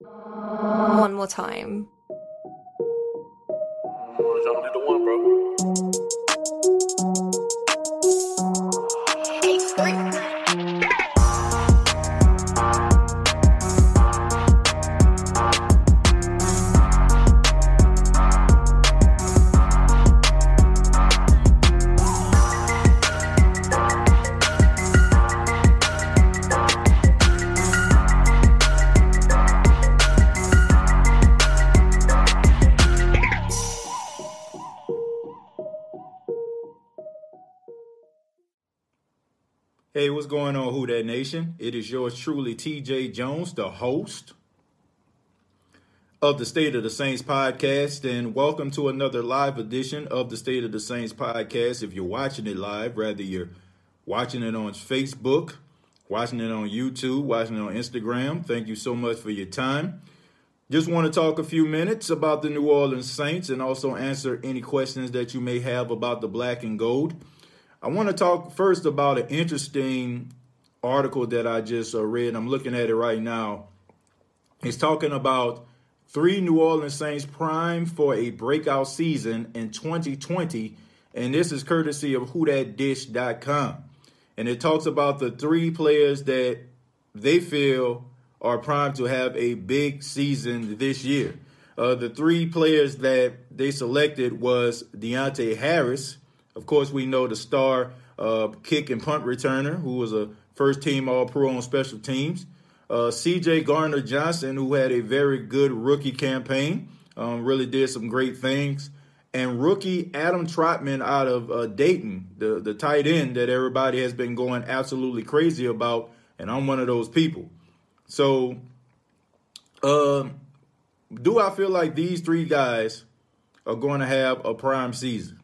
One more time. One, bro. Hey, what's going on, Who Dat Nation? It is yours truly, TJ Jones, the host of the State of the Saints podcast, and welcome to another live edition of the State of the Saints podcast. If you're watching it live, rather you're watching it on Facebook, watching it on YouTube, watching it on Instagram, thank you so much for your time. Just want to talk a few minutes about the New Orleans Saints and also answer any questions that you may have about the black and gold. I want to talk first about an interesting article that I just uh, read. I'm looking at it right now. It's talking about three New Orleans Saints prime for a breakout season in 2020, and this is courtesy of WhoDatDish.com. And it talks about the three players that they feel are primed to have a big season this year. Uh, the three players that they selected was Deonte Harris. Of course, we know the star uh, kick and punt returner, who was a first team All Pro on special teams. Uh, CJ Gardner Johnson, who had a very good rookie campaign, um, really did some great things. And rookie Adam Trautman out of uh, Dayton, the, the tight end that everybody has been going absolutely crazy about. And I'm one of those people. So, um, do I feel like these three guys are going to have a prime season?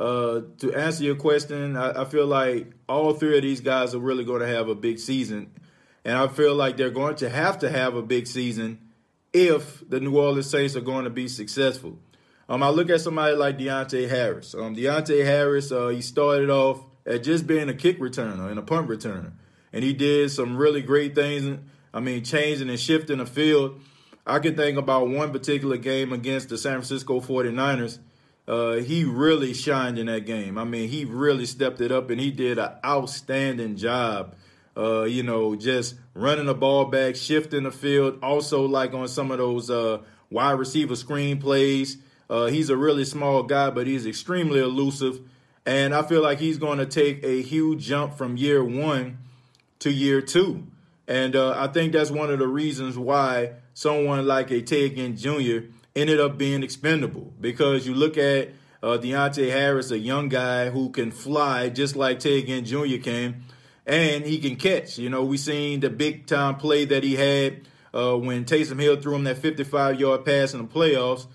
Uh, to answer your question, I, I, feel like all three of these guys are really going to have a big season. And I feel like they're going to have to have a big season if the New Orleans Saints are going to be successful. Um, I look at somebody like Deonte Harris. Um, Deonte Harris, uh, he started off at just being a kick returner and a punt returner. And he did some really great things. I mean, changing and shifting the field. I can think about one particular game against the San Francisco 49ers uh, he really shined in that game. I mean, he really stepped it up and he did an outstanding job. Uh, you know, just running the ball back, shifting the field. Also, like on some of those uh, wide receiver screen plays. Uh, he's a really small guy, but he's extremely elusive. And I feel like he's going to take a huge jump from year one to year two. And uh, I think that's one of the reasons why someone like a Ted Ginn Jr ended up being expendable because you look at uh, Deonte Harris, a young guy who can fly just like Ted Ginn Jr. can, and he can catch. You know, we seen the big time play that he had uh, when Taysom Hill threw him that 55 yard pass in the playoffs.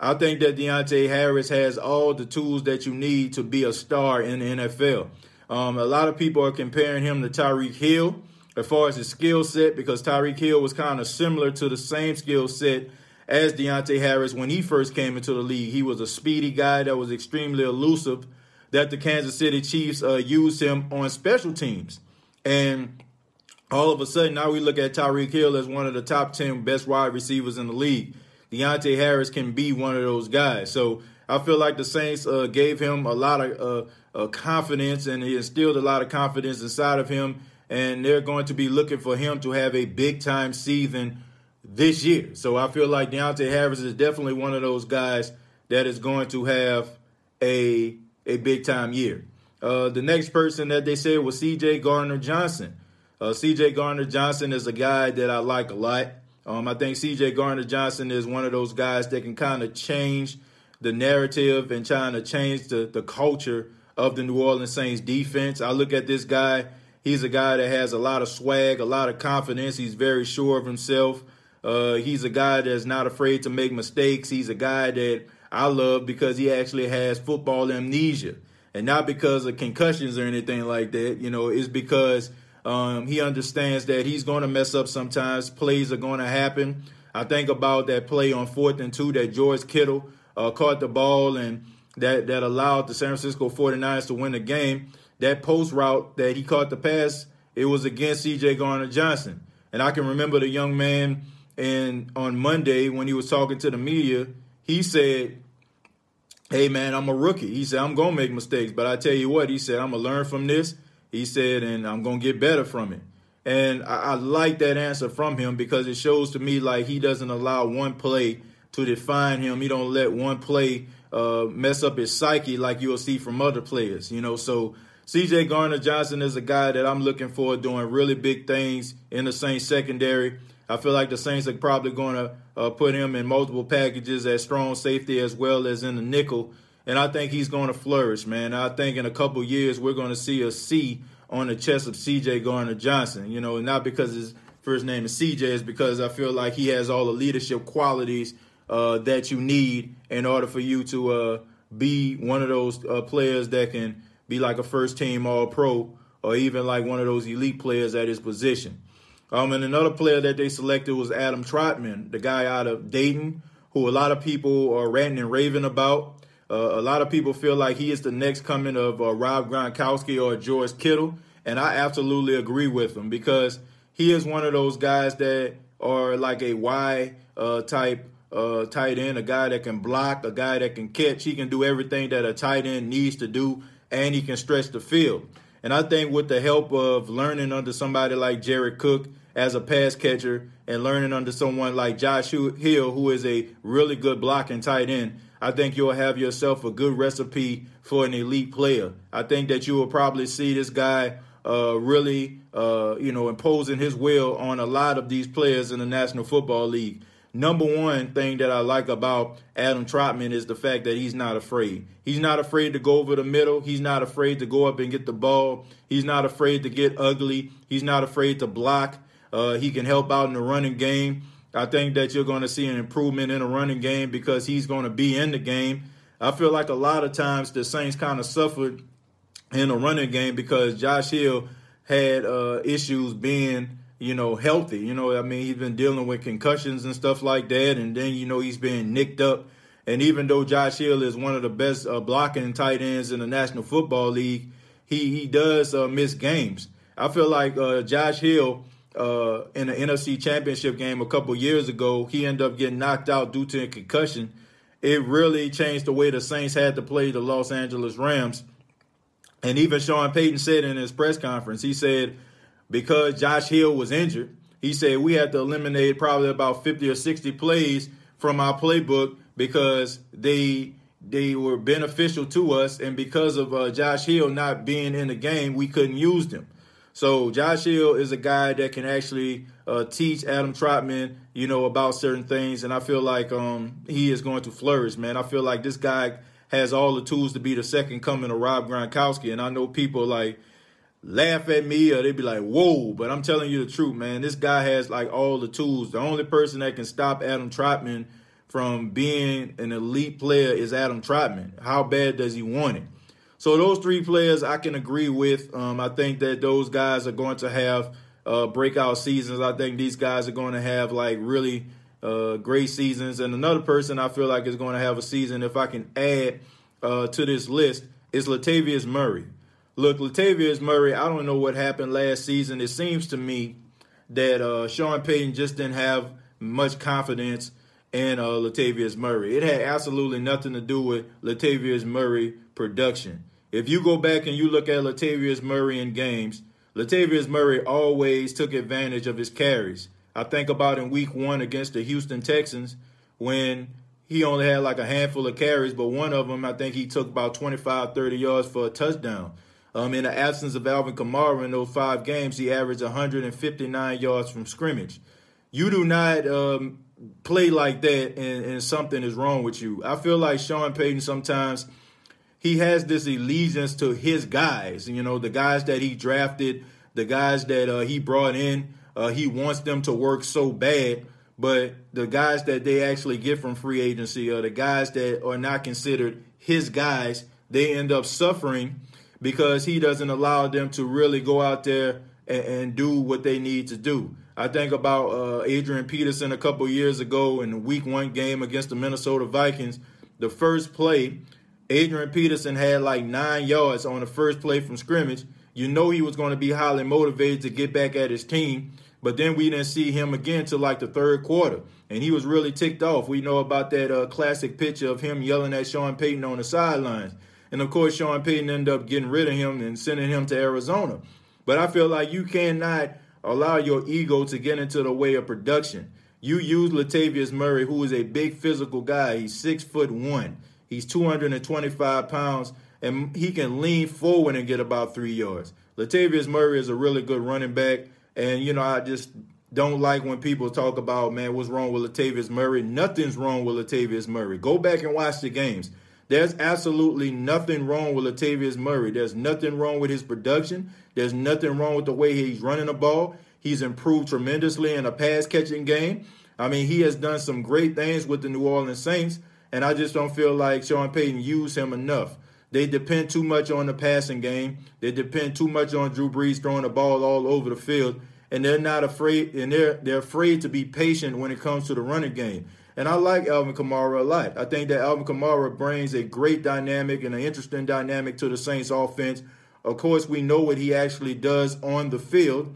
I think that Deonte Harris has all the tools that you need to be a star in the NFL. Um, a lot of people are comparing him to Tyreek Hill as far as his skill set because Tyreek Hill was kind of similar to the same skill set as Deonte Harris when he first came into the league. He was a speedy guy that was extremely elusive. That the Kansas City Chiefs uh, used him on special teams, and all of a sudden now we look at Tyreek Hill as one of the top ten best wide receivers in the league. Deonte Harris can be one of those guys. So I feel like the Saints uh, gave him a lot of uh, uh, confidence and he instilled a lot of confidence inside of him. And they're going to be looking for him to have a big time season this year. So I feel like Deonte Harris is definitely one of those guys that is going to have a a big time year. Uh, the next person that they said was C.J. Gardner Johnson. Uh, C.J. Gardner Johnson is a guy that I like a lot. Um, I think C.J. Gardner Johnson is one of those guys that can kind of change the narrative and trying to change the, the culture of the New Orleans Saints defense. I look at this guy. He's a guy that has a lot of swag, a lot of confidence. He's very sure of himself. Uh, he's a guy that's not afraid to make mistakes. He's a guy that I love because he actually has football amnesia, and not because of concussions or anything like that. You know, it's because um, he understands that he's going to mess up sometimes. Plays are going to happen. I think about that play on fourth and two that George Kittle uh, caught the ball and that, that allowed the San Francisco 49ers to win the game. That post route that he caught the pass, it was against CJ Gardner Johnson. And I can remember the young man and on Monday when he was talking to the media, he said, "Hey man, I'm a rookie." He said, "I'm gonna make mistakes, but I tell you what," he said, "I'm gonna learn from this." He said, "and I'm gonna get better from it." And I, I like that answer from him because it shows to me like he doesn't allow one play to define him. He don't let one play uh, mess up his psyche like you'll see from other players. You know, so CJ Gardner Johnson is a guy that I'm looking for doing really big things in the Saints secondary. I feel like the Saints are probably going to uh, put him in multiple packages as strong safety as well as in the nickel. And I think he's going to flourish, man. I think in a couple years we're going to see a C on the chest of CJ Gardner Johnson. You know, not because his first name is CJ, it's because I feel like he has all the leadership qualities uh, that you need in order for you to uh, be one of those uh, players that can be like a first team All Pro or even like one of those elite players at his position. Um, and another player that they selected was Adam Trautman, the guy out of Dayton, who a lot of people are ranting and raving about. Uh, a lot of people feel like he is the next coming of uh, Rob Gronkowski or George Kittle, and I absolutely agree with him because he is one of those guys that are like a Y uh, type uh, tight end, a guy that can block, a guy that can catch. He can do everything that a tight end needs to do, and he can stretch the field. And I think with the help of learning under somebody like Jared Cook as a pass catcher and learning under someone like Josh Hill, who is a really good blocking tight end, I think you'll have yourself a good recipe for an elite player. I think that you will probably see this guy uh, really, uh, you know, imposing his will on a lot of these players in the National Football League number one thing that I like about Adam Trautman is the fact that he's not afraid. He's not afraid to go over the middle. He's not afraid to go up and get the ball. He's not afraid to get ugly. He's not afraid to block. Uh, he can help out in the running game. I think that you're going to see an improvement in the running game because he's going to be in the game. I feel like a lot of times the Saints kind of suffered in the running game because Josh Hill had uh, issues being you know, healthy. You know, I mean, he's been dealing with concussions and stuff like that, and then you know he's been nicked up. And even though Josh Hill is one of the best uh, blocking tight ends in the National Football League, he he does uh, miss games. I feel like uh, Josh Hill uh, in the NFC Championship game a couple years ago, he ended up getting knocked out due to a concussion. It really changed the way the Saints had to play the Los Angeles Rams. And even Sean Payton said in his press conference, he said because Josh Hill was injured, he said we had to eliminate probably about 50 or 60 plays from our playbook because they they were beneficial to us, and because of uh, Josh Hill not being in the game, we couldn't use them. So Josh Hill is a guy that can actually uh, teach Adam Trautman, you know, about certain things, and I feel like um, he is going to flourish, man. I feel like this guy has all the tools to be the second coming of Rob Gronkowski, and I know people like laugh at me or they'd be like, whoa. But I'm telling you the truth, man. This guy has like all the tools. The only person that can stop Adam Trautman from being an elite player is Adam Trautman. How bad does he want it? So those three players I can agree with. Um, I think that those guys are going to have uh, breakout seasons. I think these guys are going to have like really uh, great seasons. And another person I feel like is going to have a season, if I can add uh, to this list, is Latavius Murray. Look, Latavius Murray, I don't know what happened last season. It seems to me that uh, Sean Payton just didn't have much confidence in uh, Latavius Murray. It had absolutely nothing to do with Latavius Murray production. If you go back and you look at Latavius Murray in games, Latavius Murray always took advantage of his carries. I think about in week one against the Houston Texans when he only had like a handful of carries, but one of them, I think he took about 25, 30 yards for a touchdown. Um, in the absence of Alvin Kamara in those five games, he averaged 159 yards from scrimmage. You do not um, play like that, and, and, something is wrong with you. I feel like Sean Payton sometimes he has this allegiance to his guys. You know, the guys that he drafted, the guys that uh, he brought in. Uh, he wants them to work so bad, but the guys that they actually get from free agency are the guys that are not considered his guys. They end up suffering because he doesn't allow them to really go out there and, and do what they need to do. I think about uh, Adrian Peterson a couple years ago in the Week One game against the Minnesota Vikings. The first play, Adrian Peterson had like nine yards on the first play from scrimmage. You know he was going to be highly motivated to get back at his team. But then we didn't see him again till like the third quarter, and he was really ticked off. We know about that uh, classic picture of him yelling at Sean Payton on the sidelines, and of course Sean Payton ended up getting rid of him and sending him to Arizona. But I feel like you cannot allow your ego to get into the way of production. You use Latavius Murray, who is a big physical guy. He's six foot one. He's 225 pounds, and he can lean forward and get about three yards. Latavius Murray is a really good running back. And, you know, I just don't like when people talk about, man, what's wrong with Latavius Murray. Nothing's wrong with Latavius Murray. Go back and watch the games. There's absolutely nothing wrong with Latavius Murray. There's nothing wrong with his production. There's nothing wrong with the way he's running the ball. He's improved tremendously in a pass catching game. I mean, he has done some great things with the New Orleans Saints, and I just don't feel like Sean Payton used him enough. They depend too much on the passing game. They depend too much on Drew Brees throwing the ball all over the field, and they're not afraid. And they're they're afraid to be patient when it comes to the running game. And I like Alvin Kamara a lot. I think that Alvin Kamara brings a great dynamic and an interesting dynamic to the Saints offense. Of course, we know what he actually does on the field,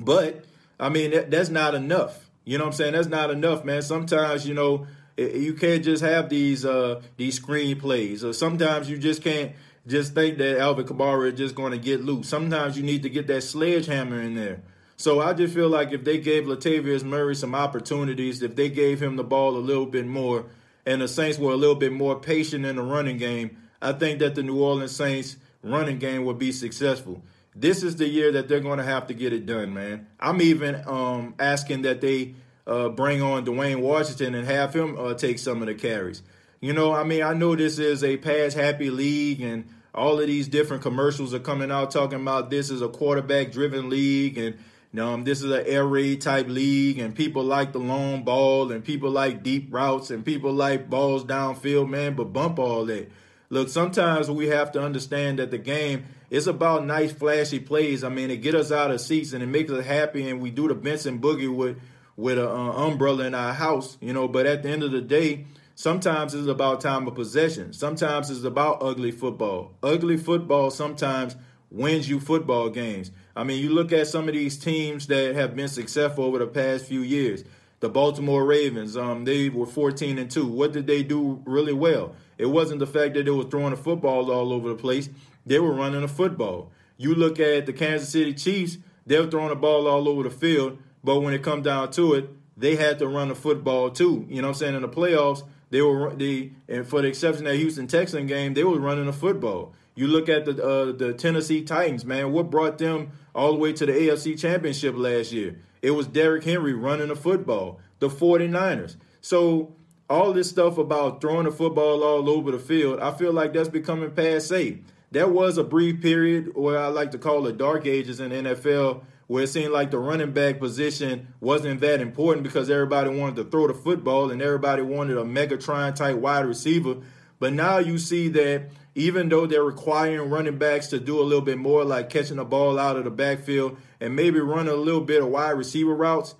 but I mean that, that's not enough. You know what I'm saying? That's not enough, man. Sometimes, you know, you can't just have these uh, these screenplays. Or sometimes you just can't just think that Alvin Kamara is just going to get loose. Sometimes you need to get that sledgehammer in there. So I just feel like if they gave Latavius Murray some opportunities, if they gave him the ball a little bit more, and the Saints were a little bit more patient in the running game, I think that the New Orleans Saints running game would be successful. This is the year that they're going to have to get it done, man. I'm even um, asking that they uh, bring on Dwayne Washington and have him uh, take some of the carries. You know, I mean, I know this is a pass happy league and all of these different commercials are coming out talking about this is a quarterback driven league and um, this is an air raid type league and people like the long ball and people like deep routes and people like balls downfield, man, but bump all that. Look, sometimes we have to understand that the game is about nice, flashy plays. I mean, it get us out of seats and it makes us happy, and we do the Benson boogie with with an uh, umbrella in our house, you know. But at the end of the day, sometimes it's about time of possession. Sometimes it's about ugly football. Ugly football sometimes wins you football games. I mean, you look at some of these teams that have been successful over the past few years. The Baltimore Ravens, um, they were 14 and 2. What did they do really well? It wasn't the fact that they were throwing the football all over the place. They were running a football. You look at the Kansas City Chiefs, they're throwing the ball all over the field, but when it come down to it, they had to run the football too. You know what I'm saying? In the playoffs, they were the and for the exception of that Houston Texan game, they were running the football. You look at the uh, the Tennessee Titans, man. What brought them all the way to the AFC Championship last year? It was Derrick Henry running the football. The 49ers. So all this stuff about throwing the football all over the field, I feel like that's becoming passe. There was a brief period where I like to call it dark ages in NFL where it seemed like the running back position wasn't that important because everybody wanted to throw the football and everybody wanted a Megatron type wide receiver. But now you see that even though they're requiring running backs to do a little bit more, like catching the ball out of the backfield and maybe run a little bit of wide receiver routes,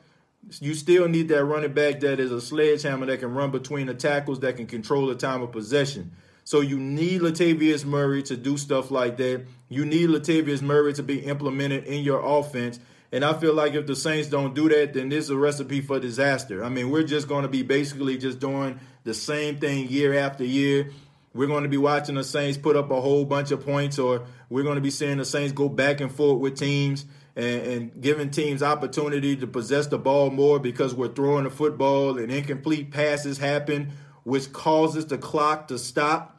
you still need that running back that is a sledgehammer that can run between the tackles, that can control the time of possession. So you need Latavius Murray to do stuff like that. You need Latavius Murray to be implemented in your offense. And I feel like if the Saints don't do that, then this is a recipe for disaster. I mean, we're just going to be basically just doing the same thing year after year. We're going to be watching the Saints put up a whole bunch of points, or we're going to be seeing the Saints go back and forth with teams and, and giving teams opportunity to possess the ball more because we're throwing the football and incomplete passes happen, which causes the clock to stop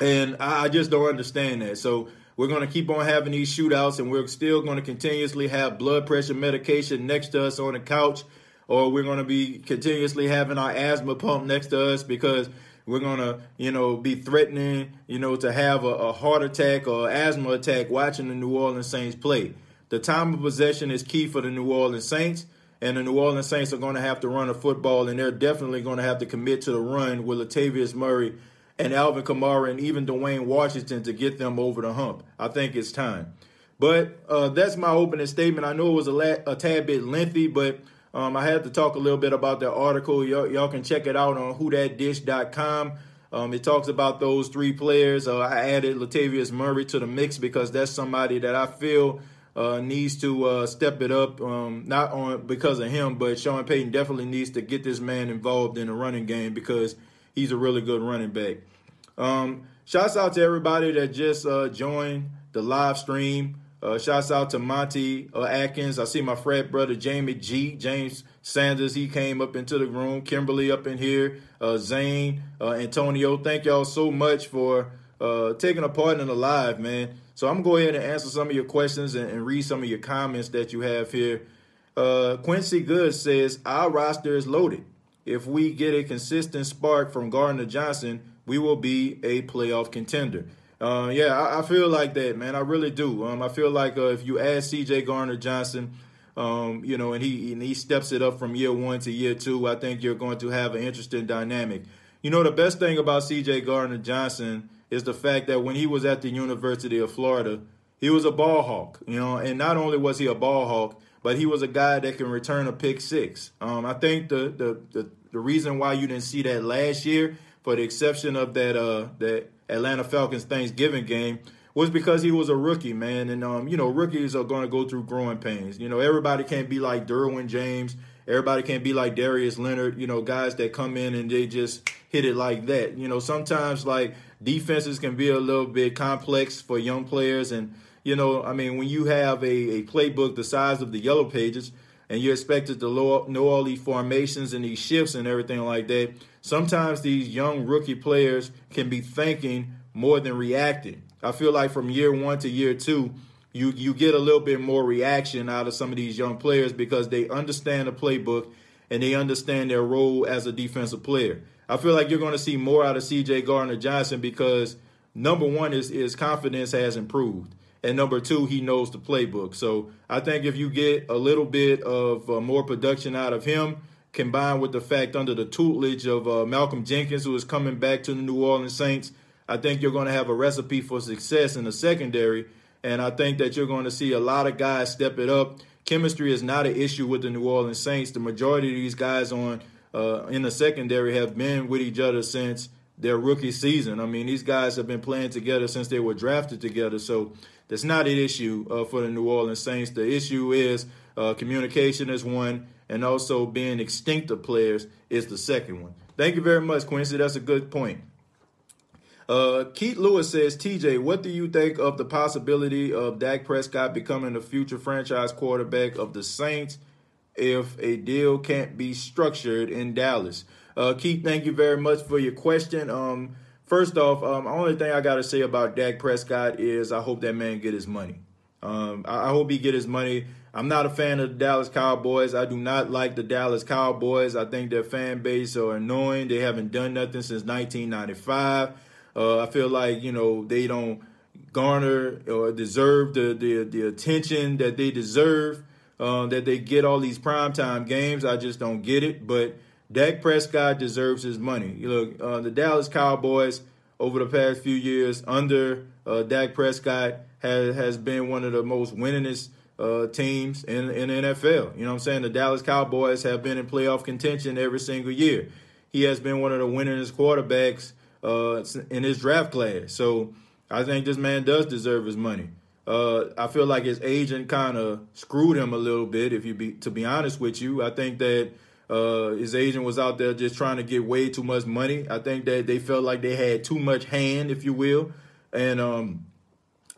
and I just don't understand that. So we're going to keep on having these shootouts, and we're still going to continuously have blood pressure medication next to us on the couch, or we're going to be continuously having our asthma pump next to us because we're going to, you know, be threatening, you know, to have a, a heart attack or asthma attack watching the New Orleans Saints play. The time of possession is key for the New Orleans Saints, and the New Orleans Saints are going to have to run a football, and they're definitely going to have to commit to the run with Latavius Murray and Alvin Kamara and even Dwayne Washington to get them over the hump. I think it's time. But uh, that's my opening statement. I know it was a, la- a tad bit lengthy, but um, I had to talk a little bit about that article. Y- y'all can check it out on whodatdish.com. Um, it talks about those three players. Uh, I added Latavius Murray to the mix because that's somebody that I feel uh, needs to uh, step it up. Um, not on because of him, but Sean Payton definitely needs to get this man involved in the running game because he's a really good running back. Um, shouts out to everybody that just uh, joined the live stream. Uh, shouts out to Monty uh, Atkins. I see my frat brother Jamie G. James Sanders. He came up into the room. Kimberly up in here. Uh, Zane, uh, Antonio. Thank y'all so much for uh, taking a part in the live, man. So I'm gonna go ahead and answer some of your questions and, and read some of your comments that you have here. Uh, Quincy Good says our roster is loaded. If we get a consistent spark from Gardner Johnson, we will be a playoff contender. Uh, yeah, I, I, feel like that, man. I really do. Um, I feel like uh, if you add C.J. Gardner Johnson, um, you know, and he and he steps it up from year one to year two, I think you're going to have an interesting dynamic. You know, the best thing about C.J. Gardner Johnson is the fact that when he was at the University of Florida, he was a ball hawk. You know, and not only was he a ball hawk, but he was a guy that can return a pick six. Um, I think the, the the the reason why you didn't see that last year, for the exception of that uh that Atlanta Falcons Thanksgiving game was because he was a rookie, man. And um, you know, rookies are going to go through growing pains. You know, everybody can't be like Derwin James. Everybody can't be like Darius Leonard. You know, guys that come in and they just hit it like that. You know, sometimes like defenses can be a little bit complex for young players, and you know, I mean, when you have a, a playbook the size of the Yellow Pages and you're expected to know all these formations and these shifts and everything like that, sometimes these young rookie players can be thinking more than reacting. I feel like from year one to year two, you you get a little bit more reaction out of some of these young players because they understand the playbook and they understand their role as a defensive player. I feel like you're going to see more out of CJ Gardner Johnson because number one is his confidence has improved. And number two, he knows the playbook. So I think if you get a little bit of uh, more production out of him, combined with the fact under the tutelage of uh, Malcolm Jenkins, who is coming back to the New Orleans Saints, I think you're going to have a recipe for success in the secondary. And I think that you're going to see a lot of guys step it up. Chemistry is not an issue with the New Orleans Saints. The majority of these guys on uh, in the secondary have been with each other since their rookie season. I mean, these guys have been playing together since they were drafted together. So that's not an issue uh, for the New Orleans Saints. The issue is uh, communication is one, and also being extinctive players is the second one. Thank you very much, Quincy. That's a good point. Uh, Keith Lewis says, TJ, what do you think of the possibility of Dak Prescott becoming the future franchise quarterback of the Saints if a deal can't be structured in Dallas? Uh, Keith, thank you very much for your question. Um, First off, um, the only thing I got to say about Dak Prescott is I hope that man get his money. Um, I, I, hope he get his money. I'm not a fan of the Dallas Cowboys. I do not like the Dallas Cowboys. I think their fan base are annoying. They haven't done nothing since 1995. Uh, I feel like you know they don't garner or deserve the the, the attention that they deserve. Uh, that they get all these primetime games. I just don't get it. But Dak Prescott deserves his money. You look, uh, the Dallas Cowboys over the past few years under uh, Dak Prescott has has been one of the most winningest uh, teams in in the NFL. You know what I'm saying? The Dallas Cowboys have been in playoff contention every single year. He has been one of the winningest quarterbacks uh, in his draft class. So I think this man does deserve his money. Uh, I feel like his agent kind of screwed him a little bit. If you be to be honest with you, I think that uh, his agent was out there just trying to get way too much money. I think that they felt like they had too much hand, if you will. And um,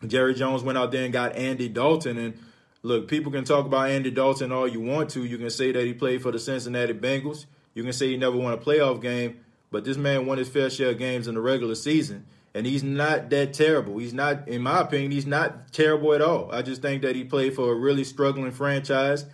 Jerry Jones went out there and got Andy Dalton. And look, people can talk about Andy Dalton all you want to. You can say that he played for the Cincinnati Bengals. You can say he never won a playoff game. But this man won his fair share of games in the regular season. And he's not that terrible. He's not, in my opinion, he's not terrible at all. I just think that he played for a really struggling franchise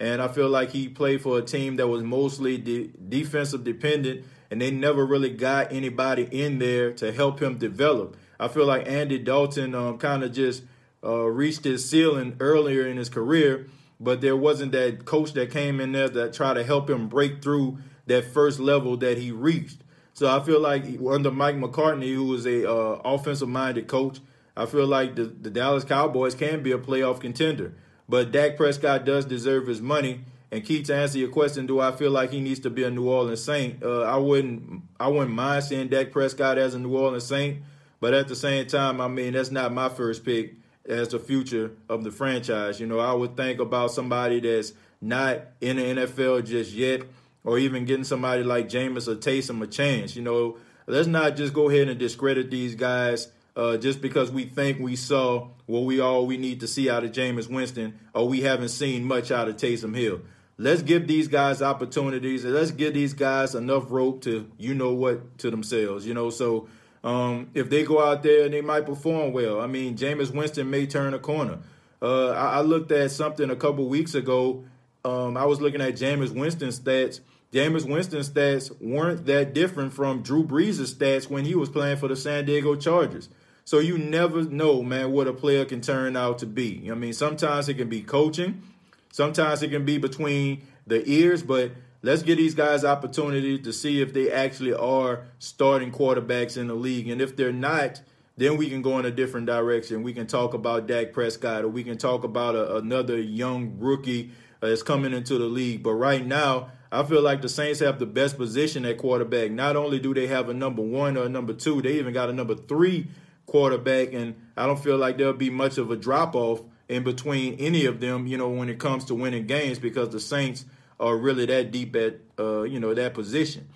and I feel like he played for a team that was mostly de- defensive dependent, and they never really got anybody in there to help him develop. I feel like Andy Dalton um, kind of just uh, reached his ceiling earlier in his career, but there wasn't that coach that came in there that tried to help him break through that first level that he reached. So I feel like under Mike McCarthy, who was a uh, offensive minded coach, I feel like the, the Dallas Cowboys can be a playoff contender. But Dak Prescott does deserve his money. And Keith, to answer your question, do I feel like he needs to be a New Orleans Saint? Uh, I wouldn't. I wouldn't mind seeing Dak Prescott as a New Orleans Saint, but at the same time, I mean that's not my first pick. as the future of the franchise. You know, I would think about somebody that's not in the NFL just yet, or even getting somebody like Jameis or Taysom a chance. You know, let's not just go ahead and discredit these guys uh, just because we think we saw what we all we need to see out of Jameis Winston, or we haven't seen much out of Taysom Hill. Let's give these guys opportunities, and let's give these guys enough rope to you know what to themselves. You know, so um, if they go out there and they might perform well. I mean, Jameis Winston may turn a corner. Uh, I, I, looked at something a couple weeks ago. Um, I was looking at Jameis Winston's stats. Jameis Winston's stats weren't that different from Drew Brees' stats when he was playing for the San Diego Chargers. So you never know, man, what a player can turn out to be. I mean, sometimes it can be coaching, sometimes it can be between the ears, but let's give these guys opportunity to see if they actually are starting quarterbacks in the league. And if they're not, then we can go in a different direction. We can talk about Dak Prescott or we can talk about a, another young rookie uh, that's coming into the league. But right now, I feel like the Saints have the best position at quarterback. Not only do they have a number one or a number two, they even got a number three quarterback. And I don't feel like there'll be much of a drop off in between any of them, you know, when it comes to winning games because the Saints – are really that deep at uh, you know that position.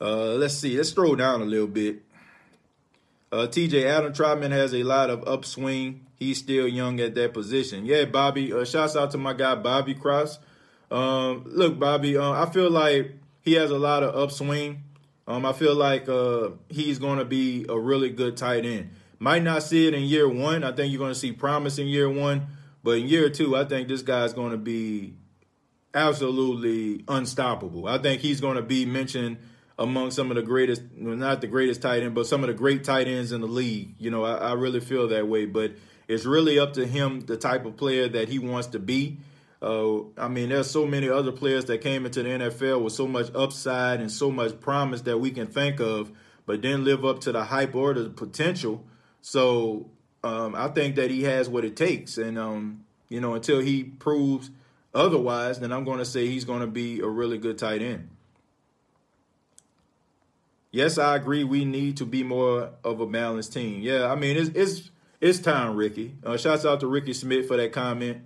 Uh, let's see. Let's throw down a little bit. Uh, TJ Adam Trautman has a lot of upswing. He's still young at that position. Yeah, Bobby. Uh, shouts out to my guy Bobby Cross. Um, look, Bobby. Uh, I feel like he has a lot of upswing. Um, I feel like uh, he's going to be a really good tight end. Might not see it in year one. I think you're going to see promise in year one, but in year two, I think this guy's going to be absolutely unstoppable. I think he's going to be mentioned among some of the greatest, well, not the greatest tight end, but some of the great tight ends in the league. You know, I, I, really feel that way. But it's really up to him, the type of player that he wants to be. Uh, I mean, there's so many other players that came into the NFL with so much upside and so much promise that we can think of, but didn't live up to the hype or the potential. So um, I think that he has what it takes, and um, you know, until he proves Otherwise, then I'm going to say he's going to be a really good tight end. Yes, I agree. We need to be more of a balanced team. Yeah, I mean it's it's it's time, Ricky. Uh, shouts out to Ricky Smith for that comment.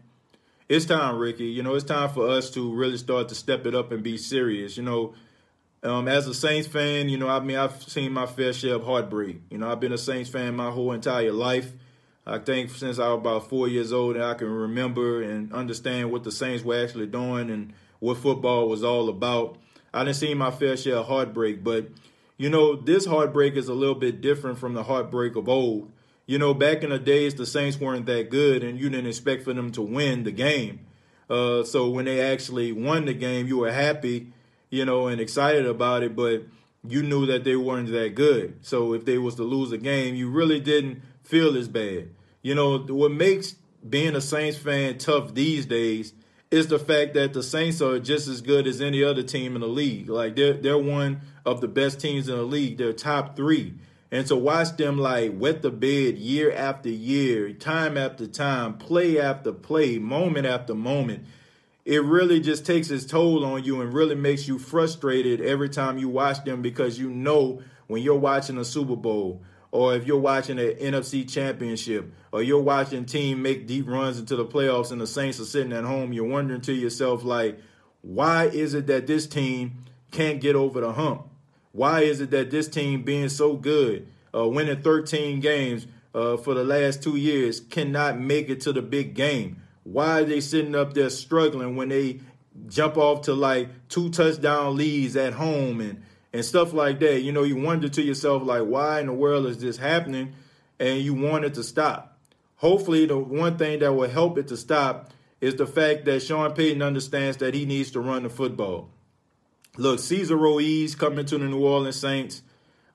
It's time, Ricky. You know, it's time for us to really start to step it up and be serious. You know, um, as a Saints fan, you know, I mean, I've seen my fair share of heartbreak. You know, I've been a Saints fan my whole entire life. I think since I was about four years old, and I can remember and understand what the Saints were actually doing and what football was all about. I didn't see my fair share of heartbreak, but you know, this heartbreak is a little bit different from the heartbreak of old. You know, back in the days, the Saints weren't that good, and you didn't expect for them to win the game. Uh, so when they actually won the game, you were happy, you know, and excited about it, but you knew that they weren't that good. So if they was to lose a game, you really didn't feel as bad. You know, what makes being a Saints fan tough these days is the fact that the Saints are just as good as any other team in the league. Like they're they're one of the best teams in the league. They're top three. And to watch them like wet the bed year after year, time after time, play after play, moment after moment, it really just takes its toll on you and really makes you frustrated every time you watch them because you know when you're watching a Super Bowl or if you're watching an NFC championship, or you're watching team make deep runs into the playoffs and the Saints are sitting at home, you're wondering to yourself, like, why is it that this team can't get over the hump? Why is it that this team being so good, uh, winning 13 games uh, for the last two years, cannot make it to the big game? Why are they sitting up there struggling when they jump off to like two touchdown leads at home and and stuff like that. You know, you wonder to yourself, like, why in the world is this happening? And you want it to stop. Hopefully, the one thing that will help it to stop is the fact that Sean Payton understands that he needs to run the football. Look, Cesar Ruiz coming to the New Orleans Saints,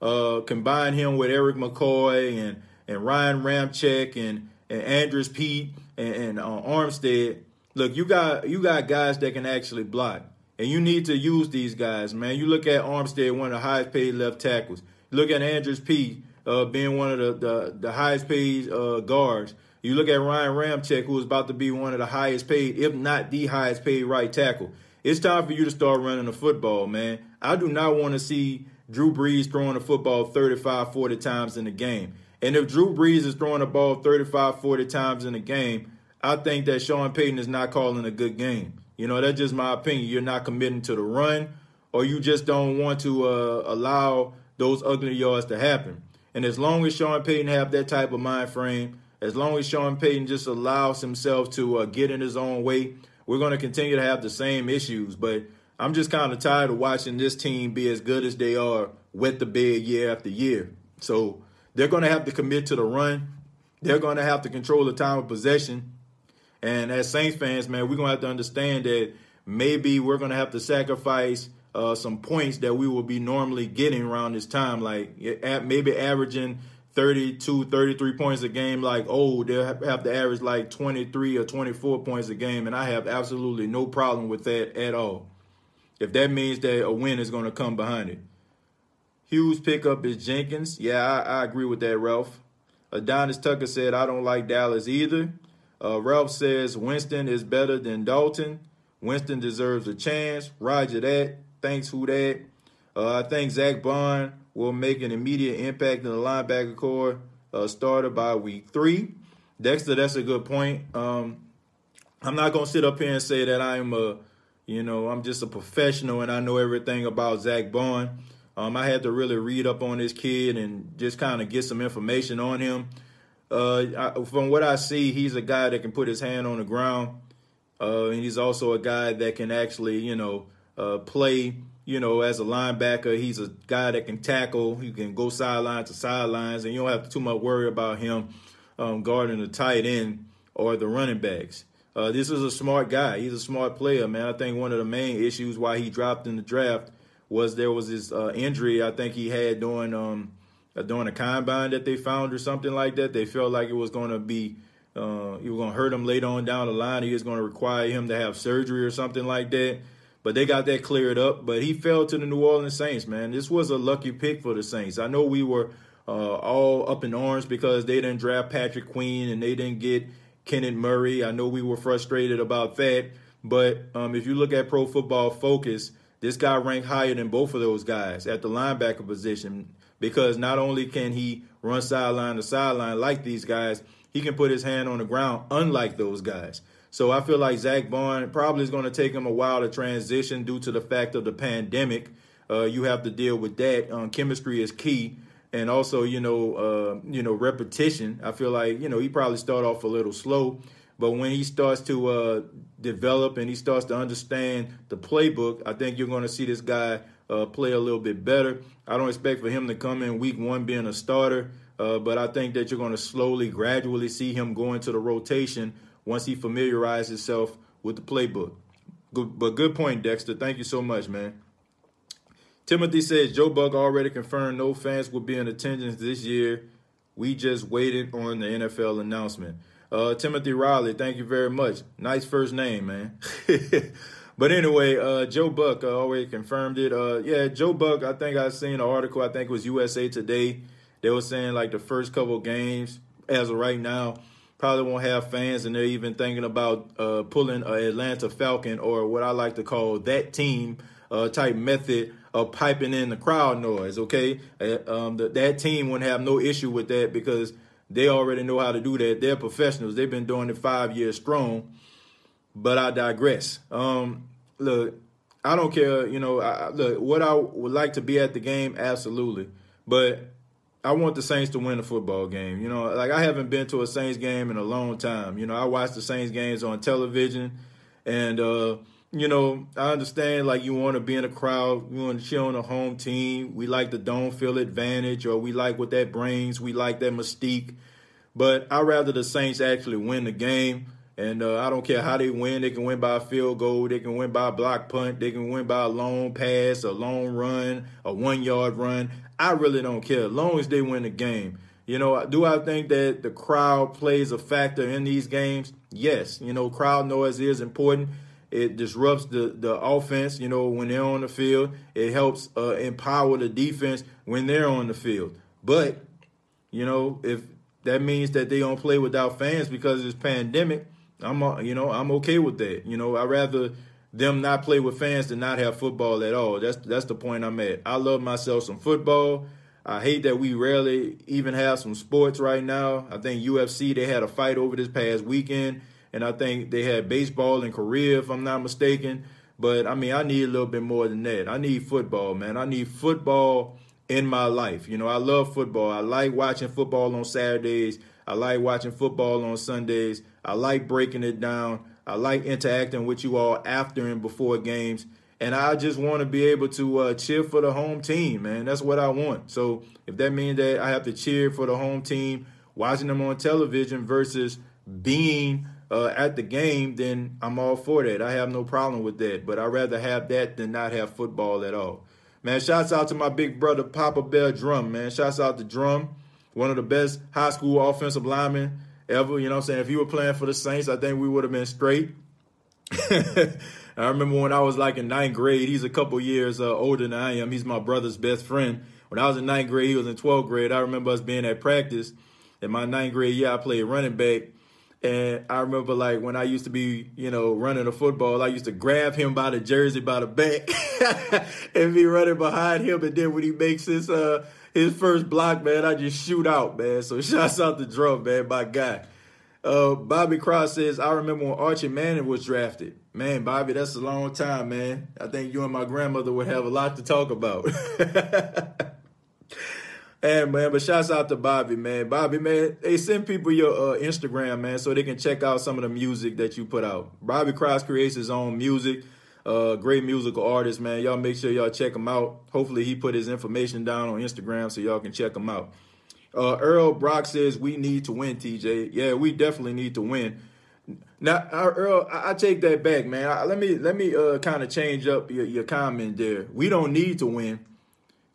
uh, combine him with Erik McCoy and, and Ryan Ramczyk and, and Andrus Peat and, and uh, Armstead. Look, you got you got guys that can actually block. And you need to use these guys, man. You look at Armstead, one of the highest paid left tackles. Look at Andrus Peat, uh, being one of the, the, the highest paid uh, guards. You look at Ryan Ramczyk, who is about to be one of the highest paid, if not the highest paid right tackle. It's time for you to start running the football, man. I do not want to see Drew Brees throwing the football 35, 40 times in the game. And if Drew Brees is throwing the ball 35, 40 times in a game, I think that Sean Payton is not calling a good game. You know, that's just my opinion. You're not committing to the run, or you just don't want to uh, allow those ugly yards to happen. And as long as Sean Payton have that type of mind frame, as long as Sean Payton just allows himself to uh, get in his own way, we're going to continue to have the same issues. But I'm just kind of tired of watching this team be as good as they are wet the bed year after year. So they're going to have to commit to the run. They're going to have to control the time of possession. And as Saints fans, man, we're going to have to understand that maybe we're going to have to sacrifice uh, some points that we will be normally getting around this time, like maybe averaging 32, 33 points a game. Like, oh, they'll have to average like 23 or 24 points a game. And I have absolutely no problem with that at all. If that means that a win is going to come behind it. Hughes pickup is Jenkins. Yeah, I, I agree with that, Ralph. Adonis Tucker said, I don't like Dallas either. Uh, Ralph says Winston is better than Dalton. Winston deserves a chance. Roger that. Thanks, who that. Uh, I think Zack Baun will make an immediate impact in the linebacker corps uh, starter by week three. Dexter, that's a good point. Um, I'm not gonna sit up here and say that I'm a, you know, I'm just a professional and I know everything about Zack Baun. Um, I had to really read up on this kid and just kind of get some information on him. Uh, I, from what I see, he's a guy that can put his hand on the ground, uh, and he's also a guy that can actually, you know, uh, play. You know, as a linebacker, he's a guy that can tackle. He can go sideline to sidelines, and you don't have to too much worry about him um, guarding the tight end or the running backs. Uh, this is a smart guy. He's a smart player, man. I think one of the main issues why he dropped in the draft was there was this uh, injury I think he had during um, uh, during a combine that they found or something like that. They felt like it was going to be uh, it was going to hurt him later on down the line. He was going to require him to have surgery or something like that. But they got that cleared up. But he fell to the New Orleans Saints, man. This was a lucky pick for the Saints. I know we were uh, all up in arms because they didn't draft Patrick Queen and they didn't get Kenneth Murray. I know we were frustrated about that. But um, if you look at Pro Football Focus, this guy ranked higher than both of those guys at the linebacker position because not only can he run sideline to sideline like these guys, he can put his hand on the ground unlike those guys. So I feel like Zack Baun probably is going to take him a while to transition due to the fact of the pandemic. Uh, you have to deal with that. Um, chemistry is key, and also you know uh, you know repetition. I feel like you know he probably start off a little slow, but when he starts to uh, develop and he starts to understand the playbook, I think you're going to see this guy uh, play a little bit better. I don't expect for him to come in week one being a starter, uh, but I think that you're going to slowly, gradually see him go into the rotation once he familiarizes himself with the playbook. Good, but good point, Dexter. Thank you so much, man. Timothy says Joe Buck already confirmed no fans will be in attendance this year. We just waited on the NFL announcement. Uh, Timothy Riley, thank you very much. Nice first name, man. but anyway, uh, Joe Buck uh, already confirmed it. Uh, yeah, Joe Buck, I think I seen an article, I think it was USA Today. They were saying like the first couple games, as of right now, probably won't have fans, and they're even thinking about uh, pulling an Atlanta Falcon or what I like to call that team uh, type method of piping in the crowd noise. Okay, um, the, that team wouldn't have no issue with that because – they already know how to do that. They're professionals. They've been doing it five years strong. But I digress. Um, look, I don't care. You know, I, look, what I would like to be at the game, absolutely. But I want the Saints to win the football game. You know, like I haven't been to a Saints game in a long time. You know, I watch the Saints games on television, and uh, you know, I understand like you want to be in a crowd, you want to cheer on a home team. We like the don't feel advantage, or we like what that brings. We like that mystique. But I rather the Saints actually win the game. And uh, I don't care how they win. They can win by a field goal. They can win by a block punt. They can win by a long pass, a long run, a one yard run. I really don't care as long as they win the game. You know, do I think that the crowd plays a factor in these games? Yes. You know, crowd noise is important. It disrupts the, the offense, you know, when they're on the field. It helps uh, empower the defense when they're on the field. But, you know, if that means that they don't play without fans because it's pandemic, I'm, uh, you know, I'm okay with that. You know, i rather them not play with fans than not have football at all. That's that's the point I'm at. I love myself some football. I hate that we rarely even have some sports right now. I think UFC they had a fight over this past weekend, and I think they had baseball in Korea, if I'm not mistaken. But I mean, I need a little bit more than that. I need football, man. I need football in my life. You know, I love football. I like watching football on Saturdays. I like watching football on Sundays. I like breaking it down. I like interacting with you all after and before games. And I just want to be able to uh, cheer for the home team, man. That's what I want. So if that means that I have to cheer for the home team, watching them on television versus being uh, at the game, then I'm all for that. I have no problem with that. But I'd rather have that than not have football at all. Man, shouts out to my big brother, Papa Bear Drum, man. Shouts out to Drum, one of the best high school offensive linemen ever. You know what I'm saying? If he were playing for the Saints, I think we would have been straight. I remember when I was like in ninth grade, he's a couple years uh, older than I am. He's my brother's best friend. When I was in ninth grade, he was in 12th grade. I remember us being at practice. In my ninth grade year, I played running back. And I remember like when I used to be, you know, running a football, I used to grab him by the jersey by the back and be running behind him. And then when he makes his uh his first block, man, I just shoot out, man. So shouts out the drum, man, my guy. Uh, Bobby Cross says, I remember when Archie Manning was drafted. Man, Bobby, that's a long time, man. I think you and my grandmother would have a lot to talk about. And man, but shouts out to Bobby, man. Bobby, man, hey, send people your uh, Instagram, man, so they can check out some of the music that you put out. Bobby Cross creates his own music. Uh, great musical artist, man. Y'all make sure y'all check him out. Hopefully, he put his information down on Instagram so y'all can check him out. Uh, Earl Brock says we need to win, TJ. Yeah, we definitely need to win. Now, uh, Earl, I, take that back, man. I, let me let me uh, kind of change up your, your comment there. We don't need to win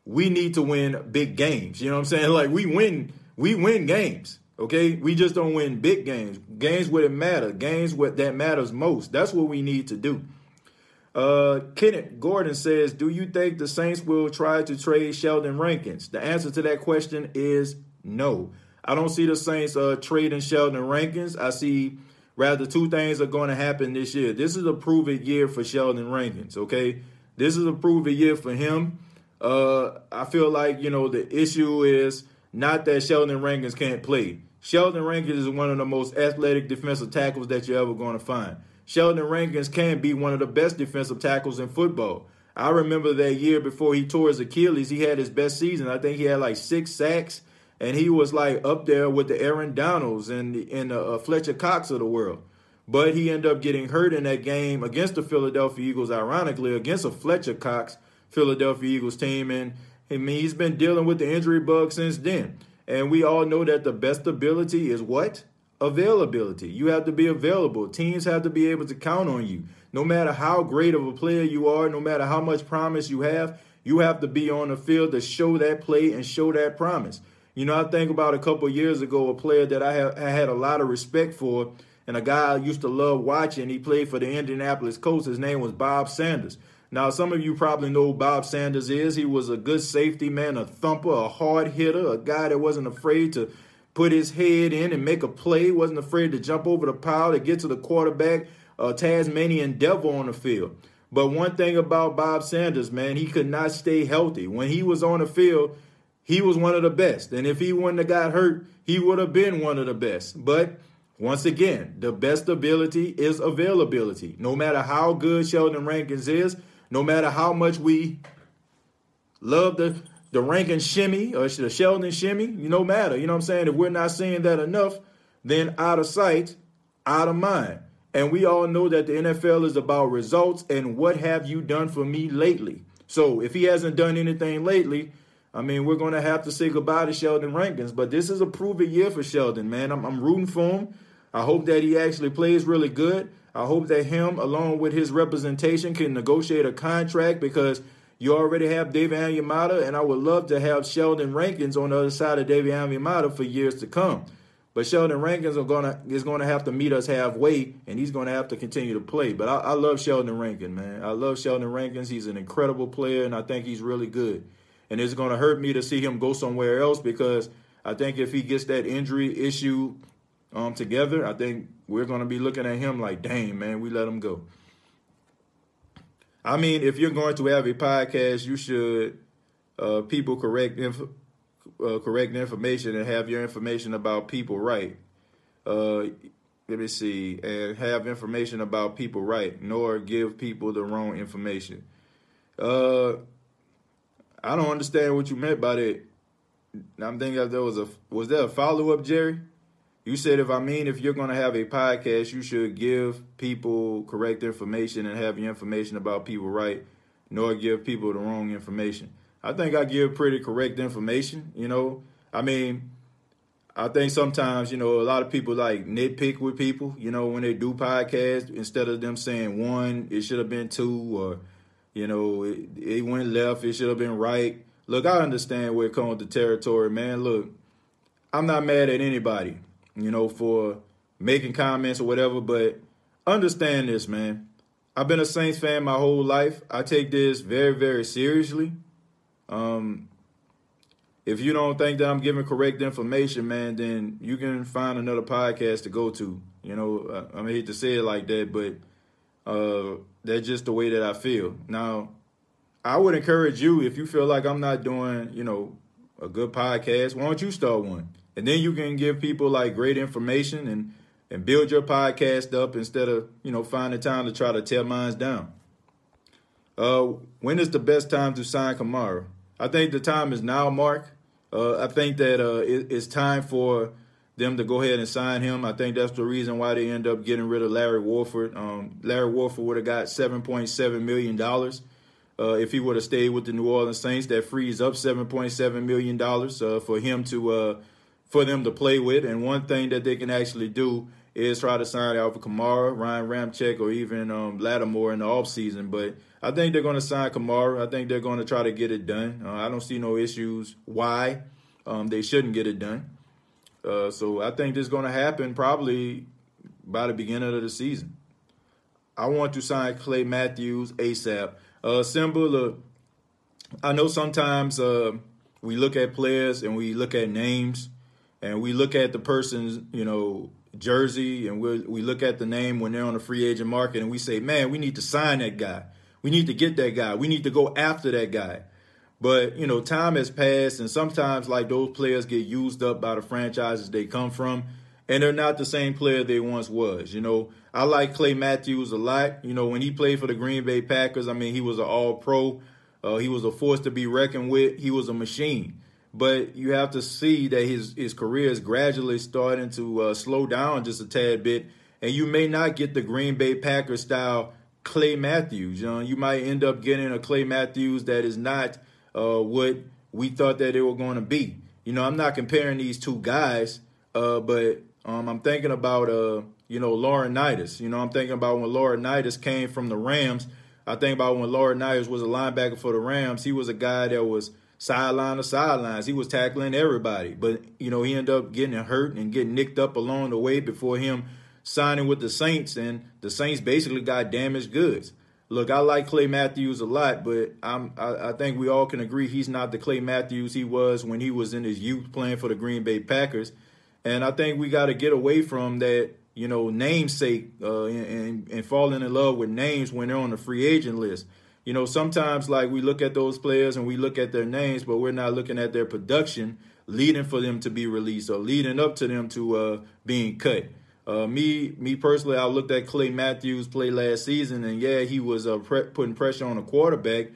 we need to win big games. You know what I'm saying? Like we win, we win games. Okay, we just don't win big games. Games where it matter. Games what that matters most. That's what we need to do. Uh, Kenneth Gordon says, "Do you think the Saints will try to trade Sheldon Rankins?" The answer to that question is no. I don't see the Saints uh, trading Sheldon Rankins. I see rather two things are going to happen this year. This is a proven year for Sheldon Rankins. Okay, this is a proven year for him. Uh, I feel like you know the issue is not that Sheldon Rankins can't play. Sheldon Rankins is one of the most athletic defensive tackles that you're ever going to find. Sheldon Rankins can be one of the best defensive tackles in football. I remember that year before he tore his Achilles, he had his best season. I think he had like six sacks, and he was like up there with the Aaron Donalds and the, and the uh, Fletcher Cox of the world. But he ended up getting hurt in that game against the Philadelphia Eagles, ironically, against a Fletcher Cox Philadelphia Eagles team. And I mean, he's been dealing with the injury bug since then. And we all know that the best ability is what? Availability. You have to be available. Teams have to be able to count on you. No matter how great of a player you are, no matter how much promise you have, you have to be on the field to show that play and show that promise. You know, I think about a couple years ago, a player that I, have, I had a lot of respect for, and a guy I used to love watching. He played for the Indianapolis Colts. His name was Bob Sanders. Now, some of you probably know Bob Sanders is. He was a good safety man, a thumper, a hard hitter, a guy that wasn't afraid to put his head in and make a play, wasn't afraid to jump over the pile to get to the quarterback, a Tasmanian devil on the field. But one thing about Bob Sanders, man, he could not stay healthy. When he was on the field, he was one of the best. And if he wouldn't have got hurt, he would have been one of the best. But once again, the best ability is availability. No matter how good Sheldon Rankins is, no matter how much we love the the Rankin shimmy or the Sheldon shimmy, you no matter. You know what I'm saying? If we're not seeing that enough, then out of sight, out of mind. And we all know that the NFL is about results and what have you done for me lately. So if he hasn't done anything lately, I mean, we're going to have to say goodbye to Sheldon Rankins. But this is a proven year for Sheldon, man. I'm, I'm rooting for him. I hope that he actually plays really good. I hope that him, along with his representation, can negotiate a contract because you already have David Onyemata, and I would love to have Sheldon Rankins on the other side of David Onyemata for years to come. But Sheldon Rankins gonna is gonna have to meet us halfway, and he's gonna have to continue to play. But I, I love Sheldon Rankins, man. I love Sheldon Rankins. He's an incredible player, and I think he's really good. And it's gonna hurt me to see him go somewhere else because I think if he gets that injury issue um, together, I think we're going to be looking at him like, dang, man, we let him go. I mean, if you're going to have a podcast, you should uh, people correct inf- uh, correct information and have your information about people right. Uh, let me see, and have information about people right, nor give people the wrong information. Uh, I don't understand what you meant by that. I'm thinking that there was a was there a follow up, Jerry? You said if I mean if you're going to have a podcast, you should give people correct information and have your information about people right, nor give people the wrong information. I think I give pretty correct information. You know, I mean, I think sometimes you know a lot of people like nitpick with people. You know, when they do podcasts, instead of them saying one, it should have been two, or you know, it, it went left, it should have been right. Look, I understand where it comes to territory, man. Look, I'm not mad at anybody, you know, for making comments or whatever, but understand this, man. I've been a Saints fan my whole life. I take this very, very seriously. Um, if you don't think that I'm giving correct information, man, then you can find another podcast to go to. You know, I, I hate to say it like that, but uh, that's just the way that I feel. Now, I would encourage you if you feel like I'm not doing, you know, a good podcast, why don't you start one? And then you can give people like great information and and build your podcast up instead of, you know, finding time to try to tear mine down. Uh, when is the best time to sign Kamara? I think the time is now, Mark. Uh, I think that uh, it, it's time for them to go ahead and sign him. I think that's the reason why they end up getting rid of Larry Warford. Um, Larry Warford would have got $7.7 million uh, if he would have stayed with the New Orleans Saints. That frees up $7.7 million uh, for him to uh, for them to play with. And one thing that they can actually do is try to sign Alvin Kamara, Ryan Ramczyk, or even um, Lattimore in the offseason. But I think they're going to sign Kamara. I think they're going to try to get it done. Uh, I don't see no issues why um, they shouldn't get it done. Uh, so I think this is going to happen probably by the beginning of the season. I want to sign Clay Matthews ASAP. Uh, Simba, I know sometimes uh, we look at players and we look at names and we look at the person's, you know, jersey and we we look at the name when they're on the free agent market and we say, man, we need to sign that guy. We need to get that guy. We need to go after that guy. But, you know, time has passed and sometimes like those players get used up by the franchises they come from and they're not the same player they once was. You know, I like Clay Matthews a lot. You know, when he played for the Green Bay Packers, I mean, he was an all pro. Uh, he was a force to be reckoned with. He was a machine. But you have to see that his, his career is gradually starting to uh, slow down just a tad bit. And you may not get the Green Bay Packers style Clay Matthews. You know, you might end up getting a Clay Matthews that is not uh, what we thought that they were going to be. You know, I'm not comparing these two guys, uh, but um, I'm thinking about, uh, you know, Laurinaitis. You know, I'm thinking about when Laurinaitis came from the Rams. I think about when Laurinaitis was a linebacker for the Rams. He was a guy that was sideline to sidelines. He was tackling everybody. But, you know, he ended up getting hurt and getting nicked up along the way before him signing with the Saints. And the Saints basically got damaged goods. Look, I like Clay Matthews a lot, but I'm, I, I think we all can agree he's not the Clay Matthews he was when he was in his youth playing for the Green Bay Packers. And I think we got to get away from that, you know, namesake uh, and, and falling in love with names when they're on the free agent list. You know, sometimes like we look at those players and we look at their names, but we're not looking at their production leading for them to be released or leading up to them to uh, being cut. Uh, me, me personally, I looked at Clay Matthews play last season, and yeah, he was uh, pre- putting pressure on the quarterback.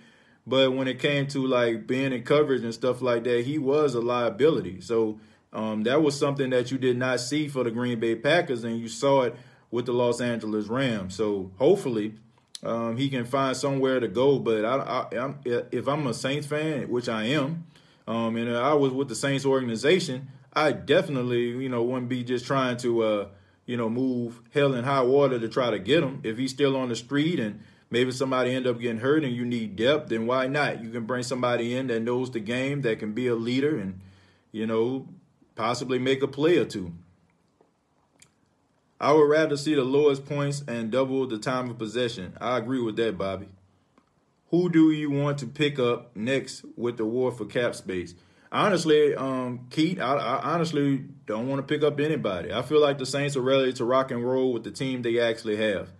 But when it came to like being in coverage and stuff like that, he was a liability. So um, that was something that you did not see for the Green Bay Packers, and you saw it with the Los Angeles Rams. So hopefully, um, he can find somewhere to go. But I, I, I'm, if I'm a Saints fan, which I am, um, and I was with the Saints organization, I definitely, you know, wouldn't be just trying to, uh, you know, move hell and high water to try to get him. If he's still on the street and maybe somebody end up getting hurt and you need depth, then why not? You can bring somebody in that knows the game, that can be a leader, and you know, possibly make a play or two. I would rather see the lowest points and double the time of possession. I agree with that, Bobby. Who do you want to pick up next with the Warford cap space? Honestly, um, Keith, I, I honestly don't want to pick up anybody. I feel like the Saints are ready to rock and roll with the team they actually have.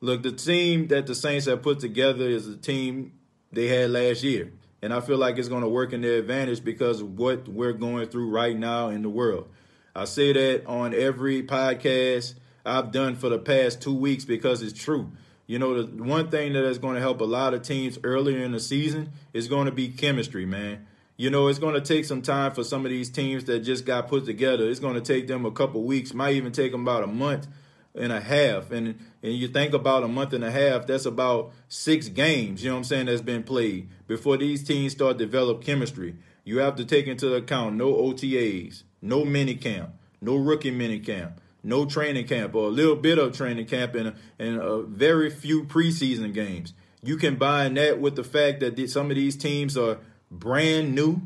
Look, the team that the Saints have put together is the team they had last year. And I feel like it's going to work in their advantage because of what we're going through right now in the world. I say that on every podcast I've done for the past two weeks because it's true. You know, the one thing that is going to help a lot of teams earlier in the season is going to be chemistry, man. You know, it's going to take some time for some of these teams that just got put together. It's going to take them a couple weeks, might even take them about a month and a half. And and you think about a month and a half, that's about six games, you know what I'm saying, that's been played before these teams start develop chemistry. You have to take into account no OTAs, no mini camp, no rookie mini camp, no training camp, or a little bit of training camp, and, and a very few preseason games. You can combine that with the fact that some of these teams are brand new.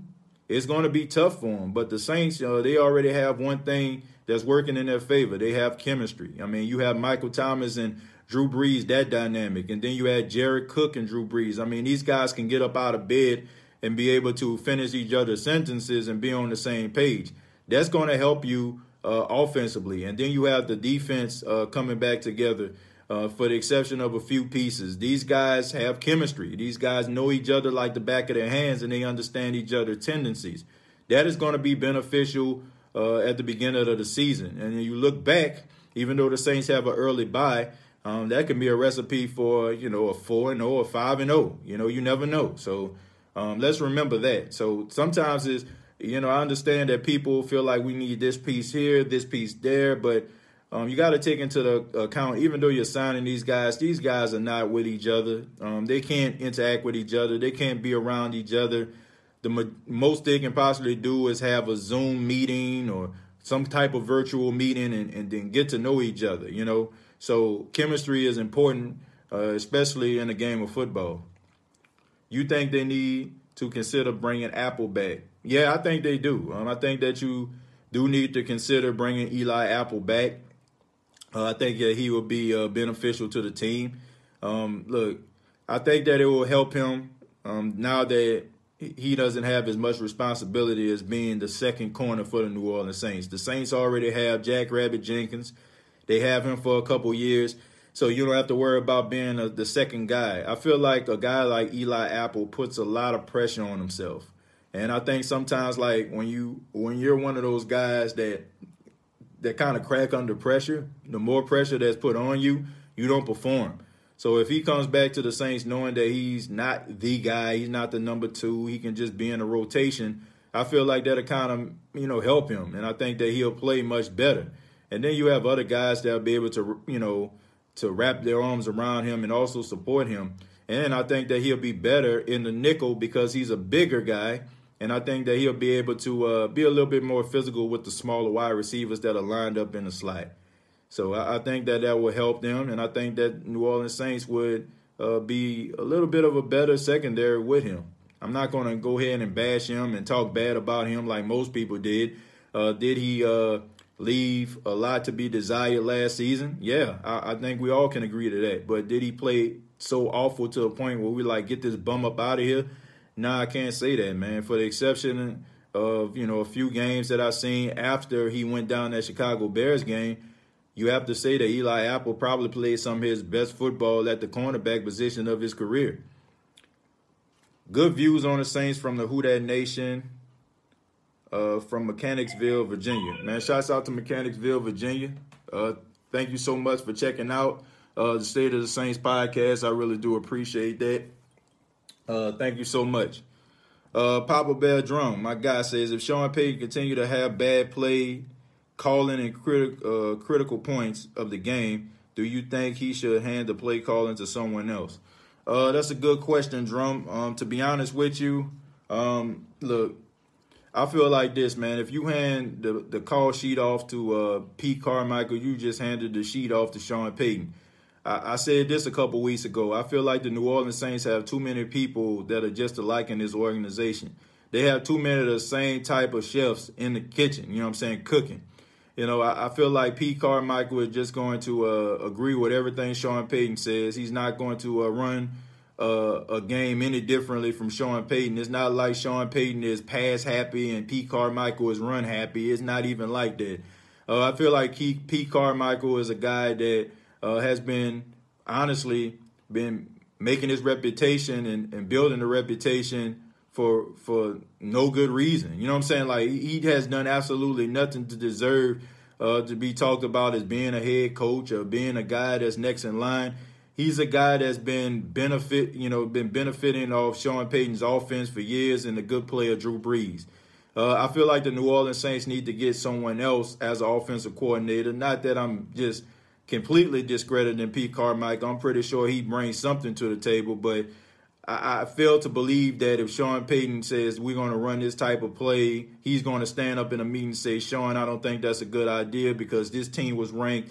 It's going to be tough for them. But the Saints, you know, they already have one thing that's working in their favor. They have chemistry. I mean, you have Michael Thomas and Drew Brees, that dynamic. And then you had Jared Cook and Drew Brees. I mean, these guys can get up out of bed and be able to finish each other's sentences and be on the same page. That's going to help you uh, offensively. And then you have the defense uh, coming back together. Uh, for the exception of a few pieces, these guys have chemistry. These guys know each other like the back of their hands, and they understand each other's tendencies. That is going to be beneficial uh, at the beginning of the season. And you look back, even though the Saints have an early bye, um, that can be a recipe for you know a four and zero or five and zero. You know, you never know. So um, let's remember that. So sometimes it's you know I understand that people feel like we need this piece here, this piece there, but um, you got to take into the account, even though you're signing these guys, these guys are not with each other. Um, they can't interact with each other. They can't be around each other. The most they can possibly do is have a Zoom meeting or some type of virtual meeting and, and then get to know each other, you know. So chemistry is important, uh, especially in a game of football. You think they need to consider bringing Apple back? Yeah, I think they do. Um, I think that you do need to consider bringing Eli Apple back. Uh, I think that he will be uh, beneficial to the team. Um, look, I think that it will help him um, now that he doesn't have as much responsibility as being the second corner for the New Orleans Saints. The Saints already have Jack Rabbit Jenkins. They have him for a couple years. So you don't have to worry about being a, the second guy. I feel like a guy like Eli Apple puts a lot of pressure on himself. And I think sometimes like when you when you're one of those guys that that kind of crack under pressure, the more pressure that's put on you, you don't perform. So if he comes back to the Saints knowing that he's not the guy, he's not the number two, he can just be in a rotation, I feel like that'll kind of, you know, help him. And I think that he'll play much better. And then you have other guys that'll be able to, you know, to wrap their arms around him and also support him. And I think that he'll be better in the nickel because he's a bigger guy and I think that he'll be able to uh, be a little bit more physical with the smaller wide receivers that are lined up in the slot. So I, I think that that will help them, and I think that New Orleans Saints would uh, be a little bit of a better secondary with him. I'm not going to go ahead and bash him and talk bad about him like most people did. Uh, did he uh, leave a lot to be desired last season? Yeah, I, I, think we all can agree to that. But did he play so awful to a point where we like get this bum up out of here? Nah, I can't say that, man. For the exception of you know a few games that I've seen after he went down that Chicago Bears game, you have to say that Eli Apple probably played some of his best football at the cornerback position of his career. Good views on the Saints from the Who Dat Nation uh, from Mechanicsville, Virginia. Man, shouts out to Mechanicsville, Virginia. Uh, thank you so much for checking out uh, the State of the Saints podcast. I really do appreciate that. Uh, thank you so much. Uh, Papa Bell Drum, my guy says if Sean Payton continue to have bad play, calling and crit- uh, critical points of the game, do you think he should hand the play calling to someone else? That's a good question, Drum. Um, to be honest with you, um, look, I feel like this, man. If you hand the, the call sheet off to uh, Pete Carmichael, you just handed the sheet off to Sean Payton. I, I said this a couple weeks ago. I feel like the New Orleans Saints have too many people that are just alike in this organization. They have too many of the same type of chefs in the kitchen. You know what I'm saying? Cooking. You know, I, I feel like Pete Carmichael is just going to uh, agree with everything Sean Payton says. He's not going to uh, run uh, a game any differently from Sean Payton. It's not like Sean Payton is pass happy and Pete Carmichael is run happy. It's not even like that. Uh, I feel like Pete Carmichael is a guy that uh, has been honestly been making his reputation and, and building a reputation for for no good reason. You know what I'm saying? Like he has done absolutely nothing to deserve uh, to be talked about as being a head coach or being a guy that's next in line. He's a guy that's been benefit, you know, been benefiting off Sean Payton's offense for years and the good player Drew Brees. Uh, I feel like the New Orleans Saints need to get someone else as an offensive coordinator. Not that I'm just completely discrediting Pete Carmichael. I'm pretty sure he brings something to the table, but I, I fail to believe that if Sean Payton says we're going to run this type of play, he's going to stand up in a meeting and say, Sean, I don't think that's a good idea because this team was ranked,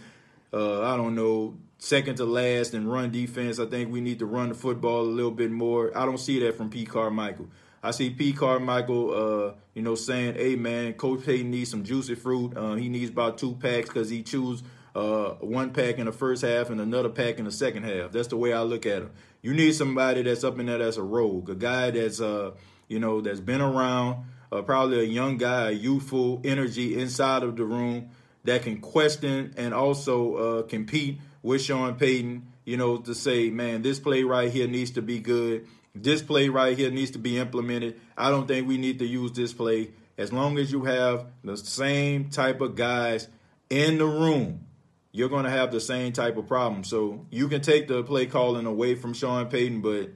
uh, I don't know, second to last in run defense. I think we need to run the football a little bit more. I don't see that from Pete Carmichael. I see P. Carmichael, uh, you know, saying, "Hey man, Coach Payton needs some juicy fruit. Uh, he needs about two packs because he chews uh, one pack in the first half and another pack in the second half. That's the way I look at him. You need somebody that's up in there that's a rogue, a guy that's uh, you know, that's been around, uh, probably a young guy, youthful energy inside of the room that can question and also uh, compete with Sean Payton. You know, to say, man, this play right here needs to be good. This play right here needs to be implemented. I don't think we need to use this play. As long as you have the same type of guys in the room you're going to have the same type of problem. So you can take the play calling away from Sean Payton, but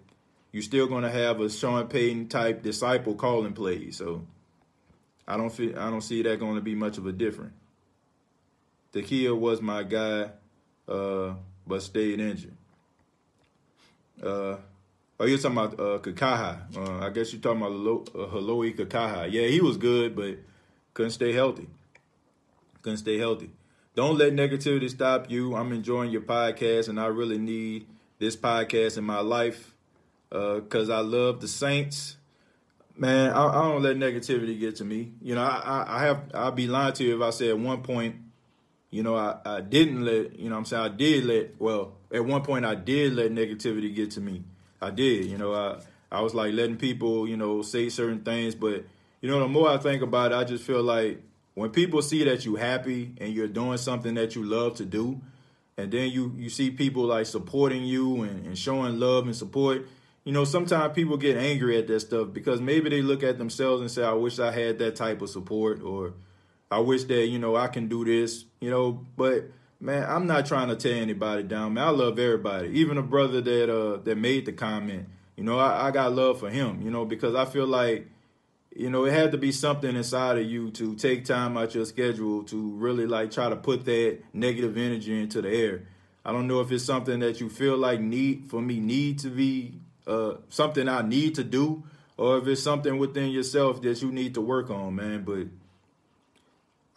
you're still going to have a Sean Payton type disciple calling plays. So I don't feel I don't see that going to be much of a difference. Kia was my guy, uh, but stayed injured. Uh, oh, you're talking about uh, Kikaha. Uh, I guess you're talking about uh, Haloi Kikaha. Yeah, he was good, but couldn't stay healthy. Couldn't stay healthy. Don't let negativity stop you. I'm enjoying your podcast, and I really need this podcast in my life because uh, I love the Saints. Man, I, I, don't let negativity get to me. You know, I, I have I'll be lying to you if I say at one point, you know, I, I didn't let you know I'm saying I did let well at one point I did let negativity get to me. I did. You know, I I was like letting people you know say certain things, but you know the more I think about it, I just feel like when people see that you happy and you're doing something that you love to do, and then you you see people like supporting you and, and showing love and support, you know, sometimes people get angry at that stuff because maybe they look at themselves and say, I wish I had that type of support or I wish that, you know, I can do this, you know, but man, I'm not trying to tear anybody down. Man, I love everybody. Even a brother that uh that made the comment, you know, I, I got love for him, you know, because I feel like you know, it had to be something inside of you to take time out your schedule to really like try to put that negative energy into the air. I don't know if it's something that you feel like need for me need to be uh, something I need to do, or if it's something within yourself that you need to work on, man. But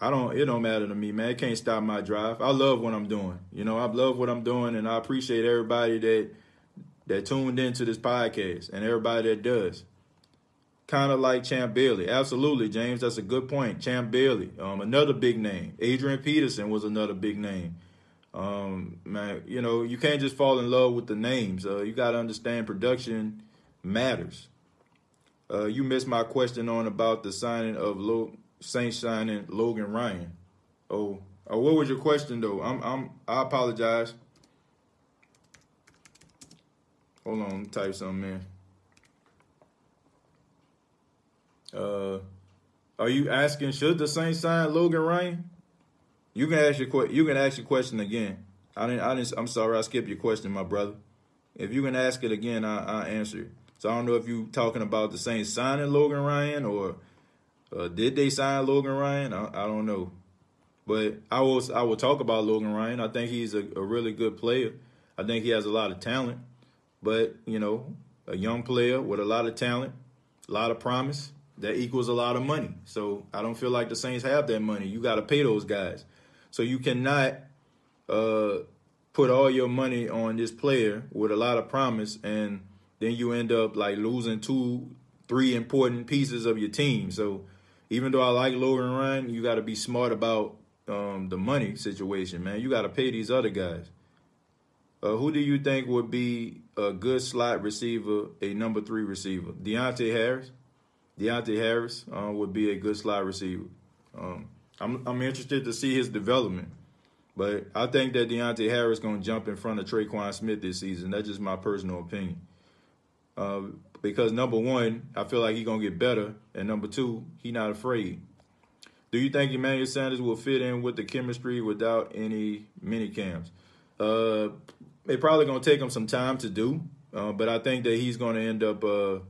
I don't. It don't matter to me, man. It can't stop my drive. I love what I'm doing. You know, I love what I'm doing, and I appreciate everybody that that tuned into this podcast and everybody that does kind of like Champ Bailey. Absolutely, James. That's a good point. Champ Bailey, um, another big name. Adrian Peterson was another big name. Um, man, you know, you can't just fall in love with the names. Uh, you got to understand production matters. Uh, you missed my question on about the signing of Lo- Saint signing Logan Ryan. Oh, oh, what was your question though? I'm, I'm, I apologize. Hold on, type something in. Uh, are you asking should the Saints sign Logan Ryan? You can ask your you can ask your question again. I didn't. I didn't. I'm sorry. I skipped your question, my brother. If you can ask it again, I, I'll answer it. So I don't know if you talking about the Saints signing Logan Ryan or uh, did they sign Logan Ryan? I, I, don't know. But I will I will talk about Logan Ryan. I think he's a, a really good player. I think he has a lot of talent. But you know, a young player with a lot of talent, a lot of promise that equals a lot of money. So I don't feel like the Saints have that money. You got to pay those guys. So you cannot uh, put all your money on this player with a lot of promise, and then you end up like losing two, three important pieces of your team. So even though I like Logan Ryan, you got to be smart about um, the money situation, man. You got to pay these other guys. Uh, who do you think would be a good slot receiver, a number three receiver? Deonte Harris? Deonte Harris uh, would be a good slot receiver. Um, I'm I'm interested to see his development, but I think that Deonte Harris going to jump in front of Tre'Quan Smith this season. That's just my personal opinion. Uh, because number one, I feel like he's gonna get better, and number two, he not afraid. Do you think Emmanuel Sanders will fit in with the chemistry without any mini cams? Uh, it's probably gonna take him some time to do, uh, but I think that he's gonna end up uh,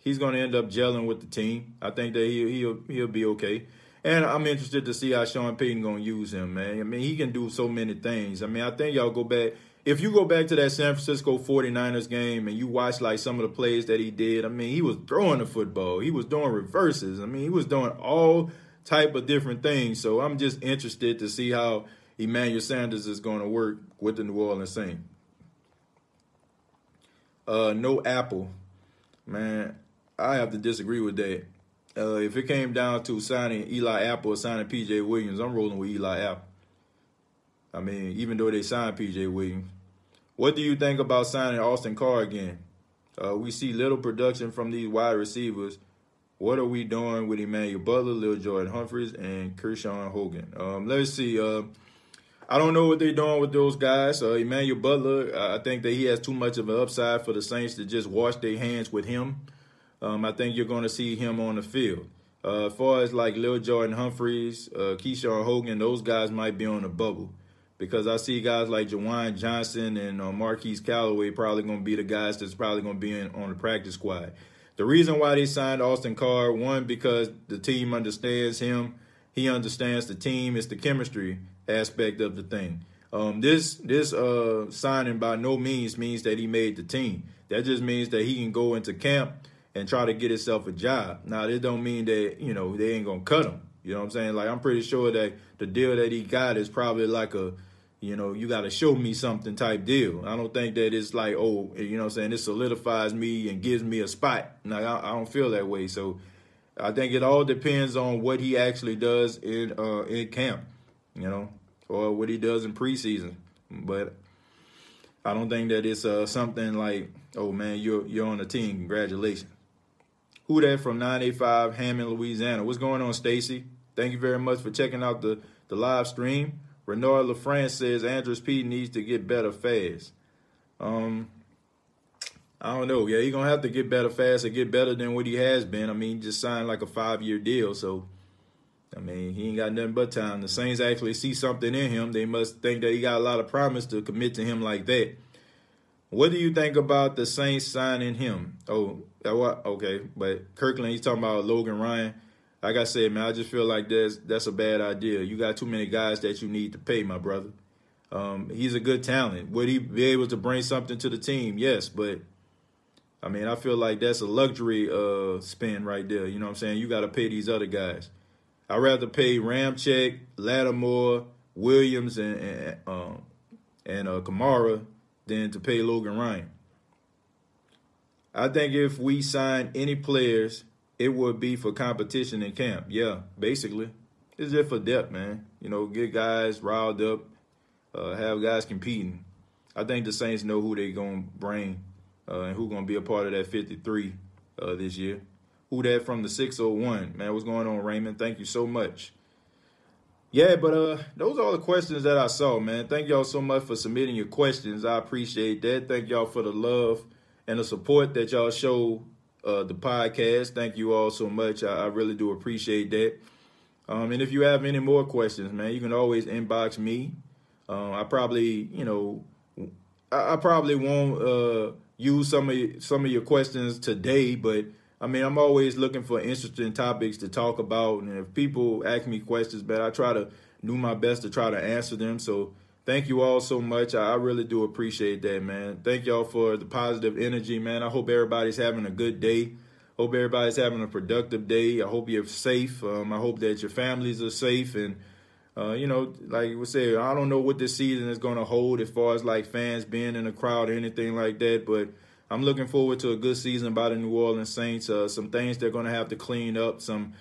he's gonna end up gelling with the team. I think that he he'll he'll be okay. And I'm interested to see how Sean Payton gonna use him, man. I mean, he can do so many things. I mean, I think y'all go back. If you go back to that San Francisco 49ers game and you watch like some of the plays that he did, I mean, he was throwing the football. He was doing reverses. I mean, he was doing all type of different things. So I'm just interested to see how Emmanuel Sanders is going to work with the New Orleans Saints. Uh, no Apple, man. I have to disagree with that. Uh, if it came down to signing Eli Apple or signing PJ Williams, I'm rolling with Eli Apple. I mean, even though they signed PJ Williams. What do you think about signing Austin Carr again? Uh, we see little production from these wide receivers. What are we doing with Emmanuel Butler, Lil Jordan Humphreys, and Krishawn Hogan? Um, let's see. Uh, I don't know what they're doing with those guys. Uh, Emmanuel Butler, I think that he has too much of an upside for the Saints to just wash their hands with him um, I think you're going to see him on the field. Uh, as far as like Lil Jordan Humphreys, uh, Krishawn Hogan, those guys might be on the bubble because I see guys like Juwan Johnson and uh, Marquez Callaway probably going to be the guys that's probably going to be in, on the practice squad. The reason why they signed Austin Carr, one, because the team understands him. He understands the team. It's the chemistry aspect of the thing. Um, this this uh, signing by no means means that he made the team. That just means that he can go into camp and try to get himself a job. Now, this don't mean that, you know, they ain't going to cut him. You know what I'm saying? Like, I'm pretty sure that the deal that he got is probably like a, you know, you got to show me something type deal. I don't think that it's like, oh, you know what I'm saying? It solidifies me and gives me a spot. Like, I, I don't feel that way. So I think it all depends on what he actually does in uh, in camp, you know, or what he does in preseason. But I don't think that it's uh, something like, oh man, you're you're on the team. Congratulations. Who Dat from 985 Hammond, Louisiana? What's going on, Stacy? Thank you very much for checking out the, the live stream. Renard LaFrance says Andrus Peat needs to get better fast. Um, I don't know. Yeah, he's gonna have to get better fast and get better than what he has been. I mean, just signed like a five year deal, so I mean, he ain't got nothing but time. The Saints actually see something in him. They must think that he got a lot of promise to commit to him like that. What do you think about the Saints signing him? Oh? Okay, but Kirkland, he's talking about Logan Ryan. Like I said, man, I just feel like that's that's a bad idea. You got too many guys that you need to pay, my brother. Um, he's a good talent. Would he be able to bring something to the team? Yes, but I mean, I feel like that's a luxury uh, spin right there. You know what I'm saying? You got to pay these other guys. I'd rather pay Ramczyk, Lattimore, Williams, and and, um, and uh, Kamara than to pay Logan Ryan. I think if we sign any players, it would be for competition in camp. Yeah, basically. It's just for depth, man. You know, get guys riled up, uh, have guys competing. I think the Saints know who they're going to bring uh, and who's going to be a part of that 53 uh, this year. Who Dat from the 601? Man, what's going on, Raymond? Thank you so much. Yeah, but uh, those are all the questions that I saw, man. Thank y'all so much for submitting your questions. I appreciate that. Thank y'all for the love and the support that y'all show uh, the podcast. Thank you all so much. I, I really do appreciate that. Um, and if you have any more questions, man, you can always inbox me. Um, I probably, you know, I, I probably won't uh, use some of some of your questions today, but I mean, I'm always looking for interesting topics to talk about, and if people ask me questions, but I try to do my best to try to answer them. So thank you all so much. I, really do appreciate that, man. Thank y'all for the positive energy, man. I hope everybody's having a good day. Hope everybody's having a productive day. I hope you're safe. Um, I hope that your families are safe. And, uh, you know, like we said, I don't know what this season is going to hold as far as like fans being in the crowd or anything like that. But I'm looking forward to a good season by the New Orleans Saints. Uh, some things they're going to have to clean up. Some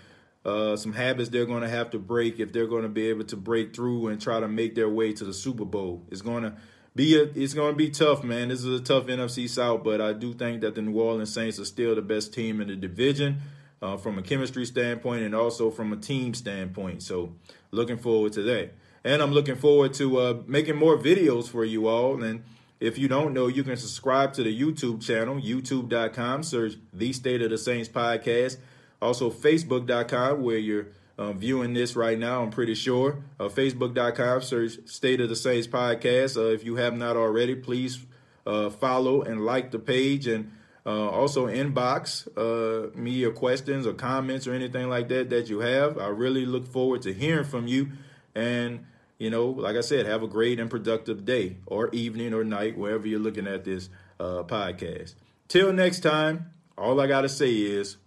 uh, some habits they're going to have to break if they're going to be able to break through and try to make their way to the Super Bowl. It's going to be a, it's going to be tough, man. This is a tough NFC South, but I do think that the New Orleans Saints are still the best team in the division uh, from a chemistry standpoint and also from a team standpoint. So, looking forward to that, and I'm looking forward to uh, making more videos for you all and If you don't know, you can subscribe to the YouTube channel, youtube.com, search The State of the Saints Podcast. Also, facebook.com, where you're uh, viewing this right now, I'm pretty sure. Uh, facebook.com, search State of the Saints Podcast. Uh, if you have not already, please uh, follow and like the page and uh, also inbox uh, me your questions or comments or anything like that that you have. I really look forward to hearing from you. And you know, like I said, have a great and productive day or evening or night, wherever you're looking at this uh, podcast. Till next time, all I got to say is